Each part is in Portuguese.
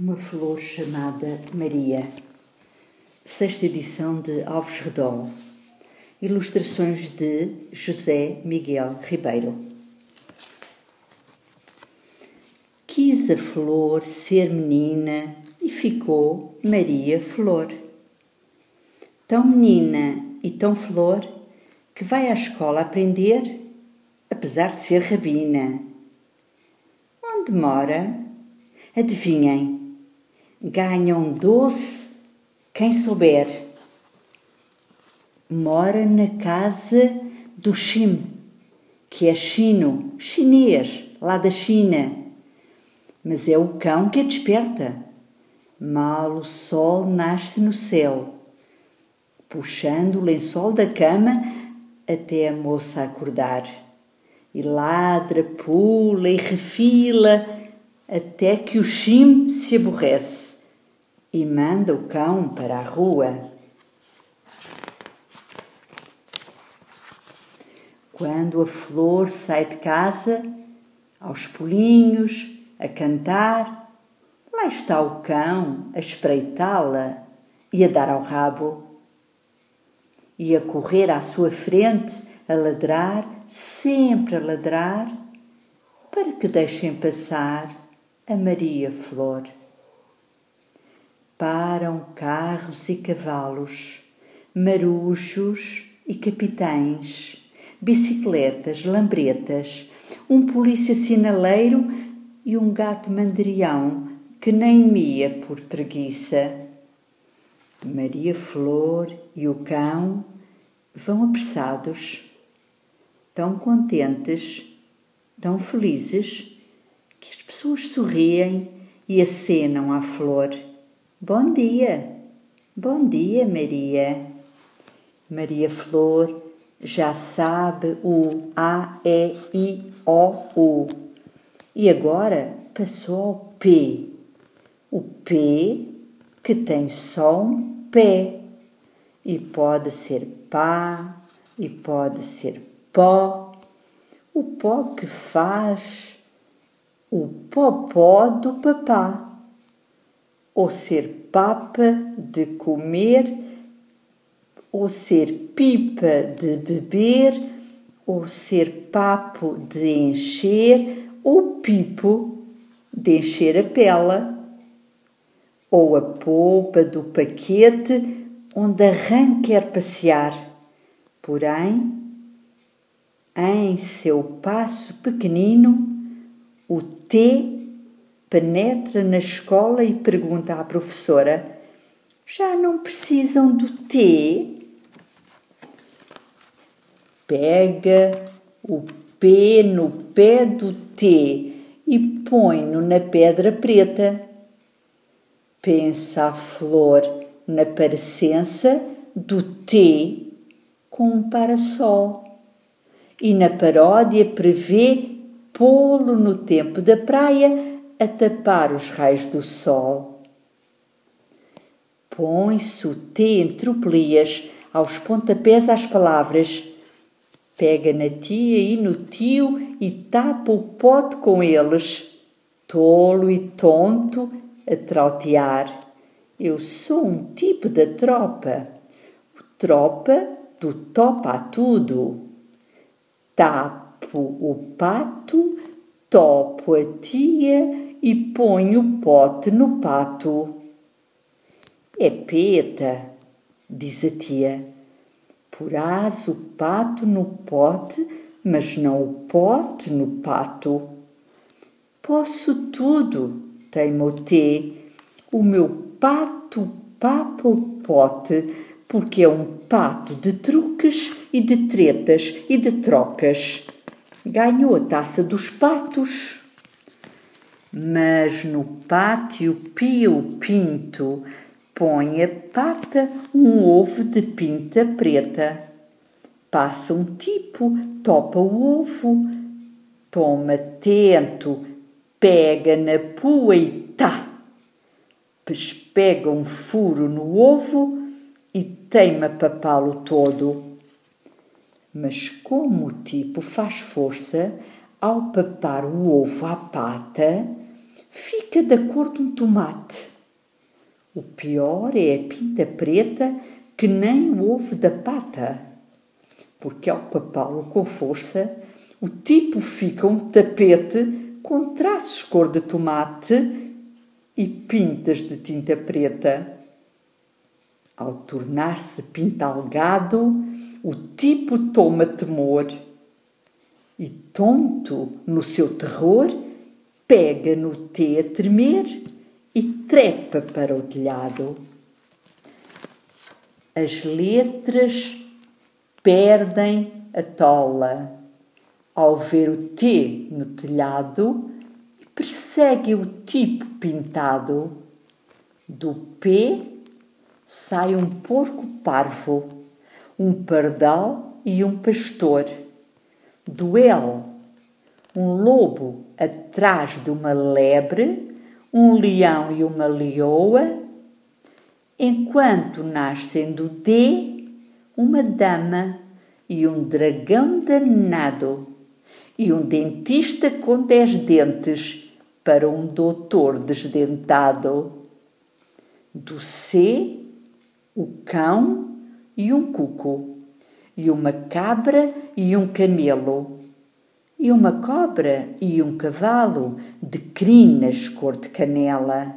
Uma flor chamada Maria. Sexta edição de Alves Redol. Ilustrações de José Miguel Ribeiro. Quis a flor ser menina e ficou Maria Flor. Tão menina e tão flor que vai à escola aprender, apesar de ser rabina. Onde mora? Adivinhem ganham doce quem souber. Mora na casa do Shim, que é chino, chinês, lá da China. Mas é o cão que a desperta. Mal o sol nasce no céu, puxando o lençol da cama até a moça acordar. E ladra, pula e refila até que o Shim se aborrece e manda o cão para a rua. Quando a flor sai de casa, aos pulinhos, a cantar, lá está o cão a espreitá-la e a dar ao rabo. E a correr à sua frente, a ladrar, sempre a ladrar, para que deixem passar a Maria Flor. Param carros e cavalos, marujos e capitães, bicicletas, lambretas, um polícia sinaleiro e um gato mandrião que nem mia por preguiça. Maria Flor e o cão vão apressados, tão contentes, tão felizes pessoas sorriem e acenam à flor. Bom dia! Bom dia, Maria! Maria Flor já sabe o A, E, I, O, U. E agora passou ao P. O P que tem só um pé. E pode ser pá, e pode ser pó. O pó que faz o popó do papá, ou ser papa de comer, ou ser pipa de beber, ou ser papo de encher, ou pipo de encher a pela, ou a polpa do paquete onde a rã quer passear. Porém, em seu passo pequenino, o T penetra na escola e pergunta à professora: Já não precisam do T? Pega o P no pé do T e põe-no na pedra preta. Pensa a flor na parecença do T com um parasol e na paródia prevê pô-lo no tempo da praia a tapar os raios do sol. Põe-se o T entre tropelias, aos pontapés às palavras, pega na tia e no tio e tapa o pote com eles, tolo e tonto, a trautear. Eu sou um tipo da tropa, o tropa do topa a tudo. Tapa topo o pato, topo a tia e ponho o pote no pato. É peta, diz a tia. Porás o pato no pote, mas não o pote no pato. Posso tudo, teima o T. O meu pato papa o pote, porque é um pato de truques e de tretas e de trocas ganhou a taça dos patos. Mas no pátio Pio Pinto põe a pata um ovo de pinta preta. Passa um tipo, topa o ovo, toma tento, pega na pua e tá. Pespega um furo no ovo e teima papá-lo todo mas como o tipo faz força ao papar o ovo à pata, fica da cor de um tomate. O pior é a pinta preta que nem o ovo da pata. Porque ao papá-lo com força, o tipo fica um tapete com traços cor de tomate e pintas de tinta preta. Ao tornar-se pintalgado, o tipo toma temor e, tonto no seu terror, pega no T a tremer e trepa para o telhado. As letras perdem a tola ao ver o T no telhado e persegue o tipo pintado. Do P sai um porco parvo, um pardal e um pastor. L, um lobo atrás de uma lebre, um leão e uma leoa, enquanto nascem do D, uma dama e um dragão danado, e um dentista com dez dentes para um doutor desdentado. Do C, o cão e um cuco, e uma cabra e um camelo e uma cobra e um cavalo de crinas cor de canela.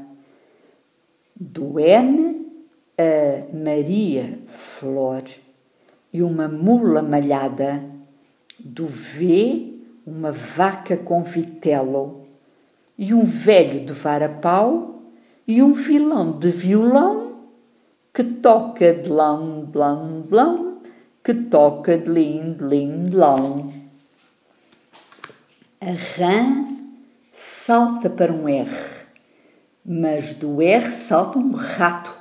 Do N a Maria Flor e uma mula malhada. Do V uma vaca com vitelo e um velho de varapau e um vilão de violão que toca de lão, blão, blão, que toca de lim, lim, lão. A rã salta para um R, mas do R salta um rato.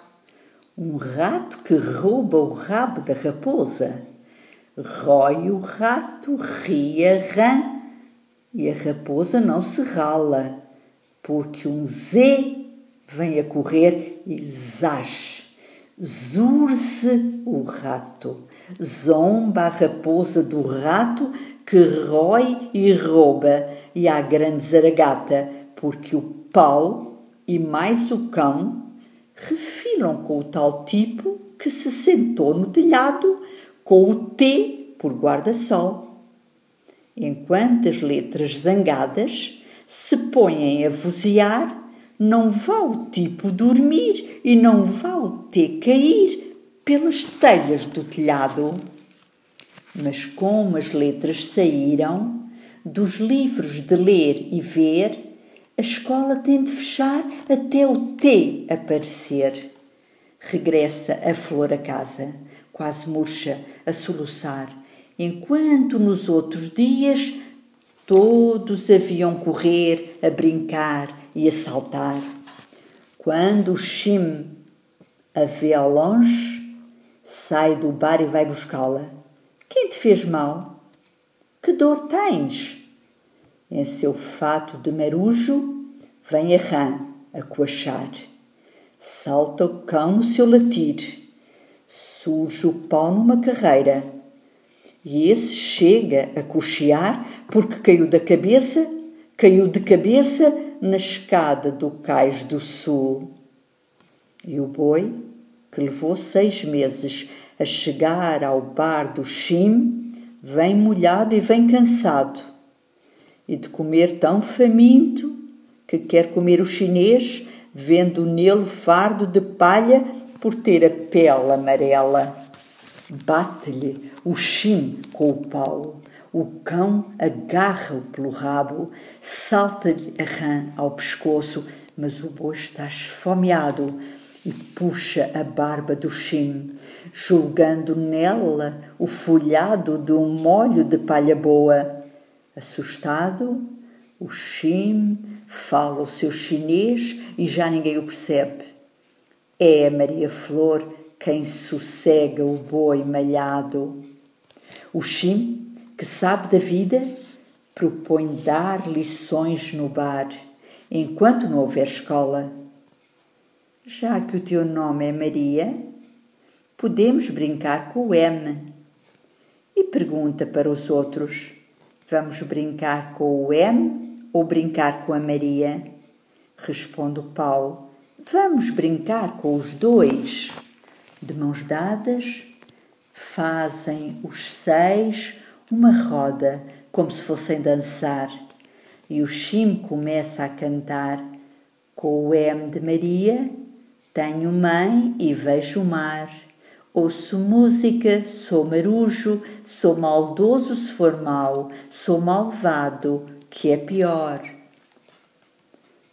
Um rato que rouba o rabo da raposa. Rói o rato, ri a rã, e a raposa não se rala, porque um Z vem a correr e zaz. Zurze o rato, zomba a raposa do rato que rói e rouba, e há grande zaragata, porque o pau e mais o cão refilam com o tal tipo que se sentou no telhado com o T por guarda-sol. Enquanto as letras zangadas se põem a vozear, não vá o tipo dormir e não vá o T cair pelas telhas do telhado. Mas como as letras saíram dos livros de ler e ver, a escola tem de fechar até o T aparecer. Regressa a flor a casa, quase murcha, a soluçar, enquanto nos outros dias todos haviam correr, a brincar e a saltar. Quando o Chim a vê ao longe, sai do bar e vai buscá-la quem te fez mal? Que dor tens? Em seu fato de marujo, vem a rã a coachar. Salta o cão no seu latir. Surge o pau numa carreira. E esse chega a cochear porque caiu da cabeça, caiu de cabeça na escada do cais do sul. E o boi, que levou seis meses a chegar ao bar do Chim, vem molhado e vem cansado, e de comer tão faminto que quer comer o chinês, vendo nele fardo de palha por ter a pele amarela. Bate-lhe o Chim com o pau. O cão agarra-o pelo rabo, salta-lhe a rã ao pescoço, mas o boi está esfomeado e puxa a barba do Chim, julgando nela o folhado de um molho de palha boa. Assustado, o Chim fala o seu chinês e já ninguém o percebe. É a Maria Flor quem sossega o boi malhado. O Chim, que sabe da vida, propõe dar lições no bar, enquanto não houver escola já que o teu nome é Maria, podemos brincar com o M. E pergunta para os outros: vamos brincar com o M ou brincar com a Maria? responde o pau. Vamos brincar com os dois. De mãos dadas, fazem os seis uma roda, como se fossem dançar. E o Chim começa a cantar com o M de Maria, tenho mãe e vejo o mar. Ouço música, sou marujo, sou maldoso se for mau, sou malvado, que é pior.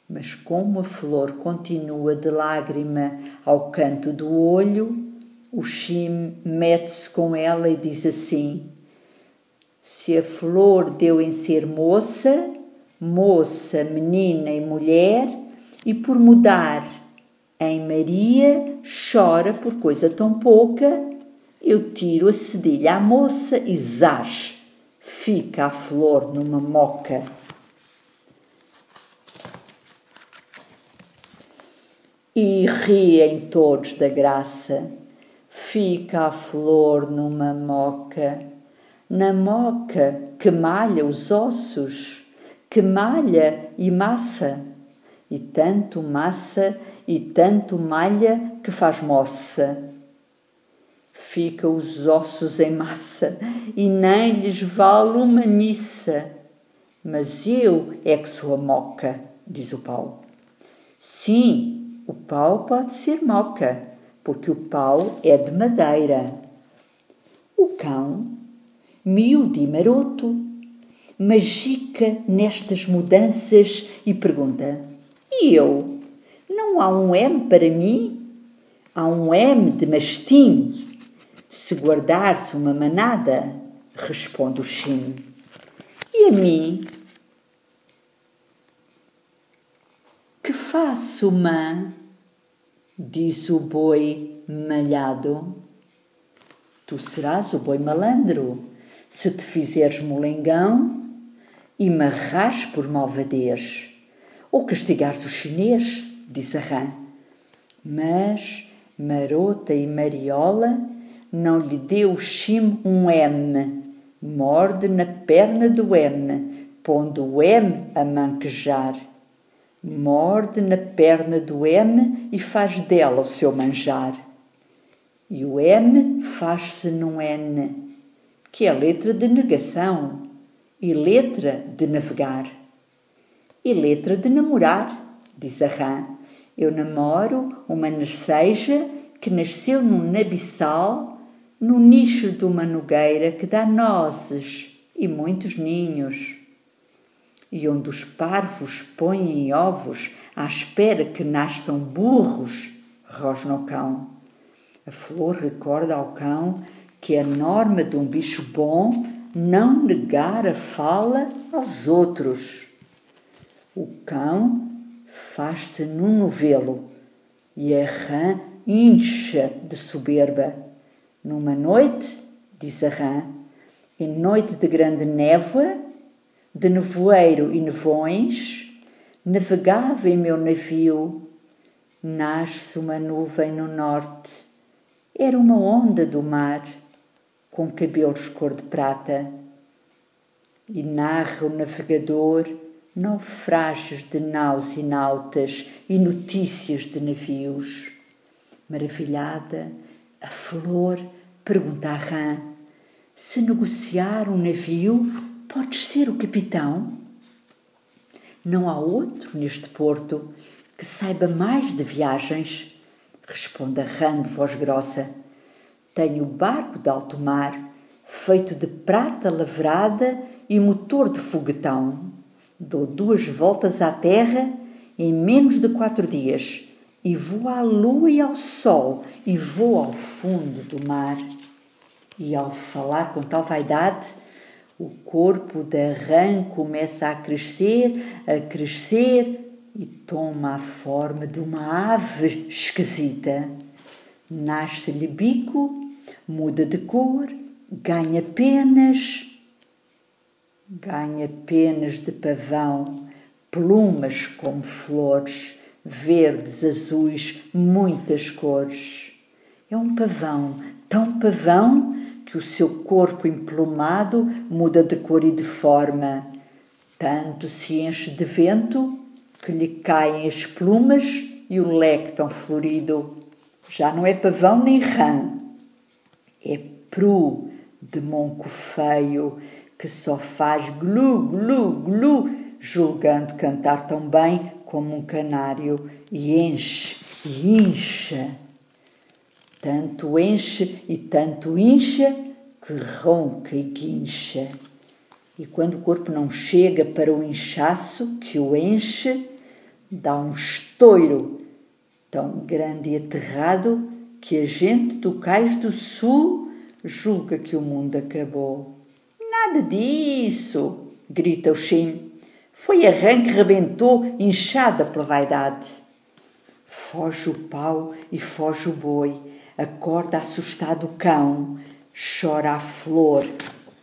Mas como a flor continua de lágrima ao canto do olho, o Chim mete-se com ela e diz assim: Se a flor deu em ser moça, moça, menina e mulher, e por mudar em Maria chora por coisa tão pouca, eu tiro a cedilha à moça e zás, fica a flor numa moca. E riem todos da graça, fica a flor numa moca, na moca que malha os ossos, que malha e massa, e tanto massa e tanto malha que faz moça. Fica os ossos em massa e nem lhes vale uma missa. Mas eu é que sou a moca, diz o pau. Sim, o pau pode ser moca, porque o pau é de madeira. O cão, miúdo e maroto, magica nestas mudanças e pergunta: E eu? Não há um M para mim? Há um M de mastim. Se guardar-se uma manada, responde o Chim. E a mim? Que faço, mãe? Diz o boi malhado. Tu serás o boi malandro, se te fizeres molengão e marras por malvadez, ou castigares o chinês disse a rã. Mas Marota e Mariola não lhe deu o chim um M, morde na perna do M, pondo o M a manquejar. Morde na perna do M e faz dela o seu manjar. E o M faz-se num N, que é letra de negação, e letra de navegar, e letra de namorar, diz a rã. Eu namoro uma narceja que nasceu num nabiçal, no nicho de uma nogueira que dá nozes e muitos ninhos. E onde os parvos põem ovos à espera que nasçam burros, rosna o cão. A flor recorda ao cão que a norma de um bicho bom não negar a fala aos outros. O cão faz-se num novelo e a rã incha de soberba. Numa noite, diz a rã, em noite de grande névoa, de nevoeiro e nevões, navegava em meu navio. Nasce uma nuvem no norte, era uma onda do mar, com cabelos cor de prata. E narra o navegador naufrágios de naus e nautas e notícias de navios. Maravilhada, a flor pergunta à rã: Se negociar um navio, podes ser o capitão? Não há outro neste porto que saiba mais de viagens, responde a rã de voz grossa. Tenho barco de alto mar, feito de prata lavrada e motor de foguetão Dou duas voltas à Terra em menos de quatro dias e vou à Lua e ao Sol e vou ao fundo do mar. E ao falar com tal vaidade, o corpo da rã começa a crescer, a crescer e toma a forma de uma ave esquisita. Nasce-lhe bico, muda de cor, ganha penas ganha penas de pavão, plumas como flores, verdes, azuis, muitas cores. É um pavão, tão pavão que o seu corpo emplumado muda de cor e de forma. Tanto se enche de vento que lhe caem as plumas e o leque tão florido. Já não é pavão nem rã, é pru de monco feio que só faz glu, glu, glu, julgando cantar tão bem como um canário e enche e incha. Tanto enche e tanto incha que ronca e guincha. E quando o corpo não chega para o inchaço que o enche, dá um estouro tão grande e aterrado que a gente do cais do sul julga que o mundo acabou. Nada disso, grita o Chim. Foi a rã rebentou, inchada pela vaidade. Foge o pau e foge o boi, acorda assustado o cão, chora a flor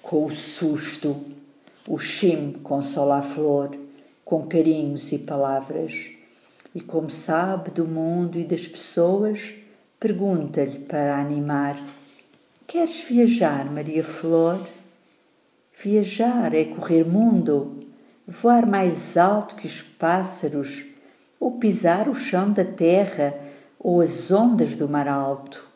com o susto. O Chim consola a flor com carinhos e palavras. E como sabe do mundo e das pessoas, pergunta-lhe para animar: Queres viajar, Maria Flor? Viajar é correr mundo, voar mais alto que os pássaros, ou pisar o chão da terra ou as ondas do mar alto.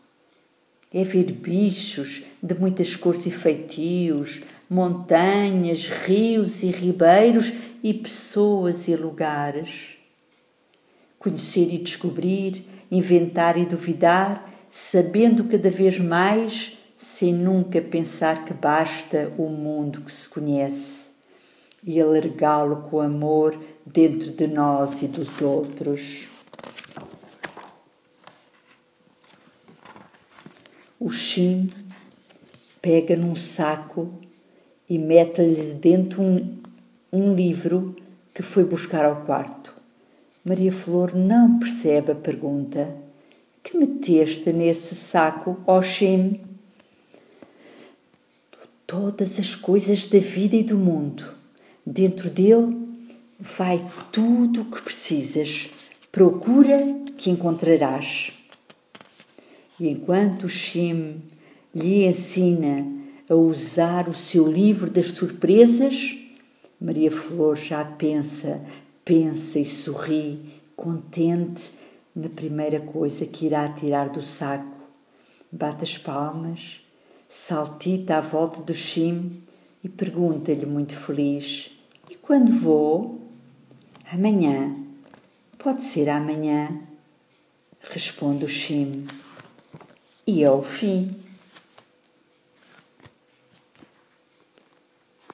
É ver bichos de muitas cores e feitios, montanhas, rios e ribeiros e pessoas e lugares. Conhecer e descobrir, inventar e duvidar, sabendo cada vez mais, sem nunca pensar que basta o mundo que se conhece, e alargá-lo com amor dentro de nós e dos outros. O Chim pega num saco e mete-lhe dentro um, um livro que foi buscar ao quarto. Maria Flor não percebe a pergunta. Que meteste nesse saco, Shem? Todas as coisas da vida e do mundo. Dentro dele vai tudo o que precisas. Procura que encontrarás. E enquanto o Shem lhe ensina a usar o seu livro das surpresas, Maria Flor já pensa, pensa e sorri, contente na primeira coisa que irá tirar do saco. Bate as palmas, saltita à volta do chim e pergunta-lhe muito feliz: E quando vou? Amanhã. Pode ser amanhã, responde o chim. E é o fim.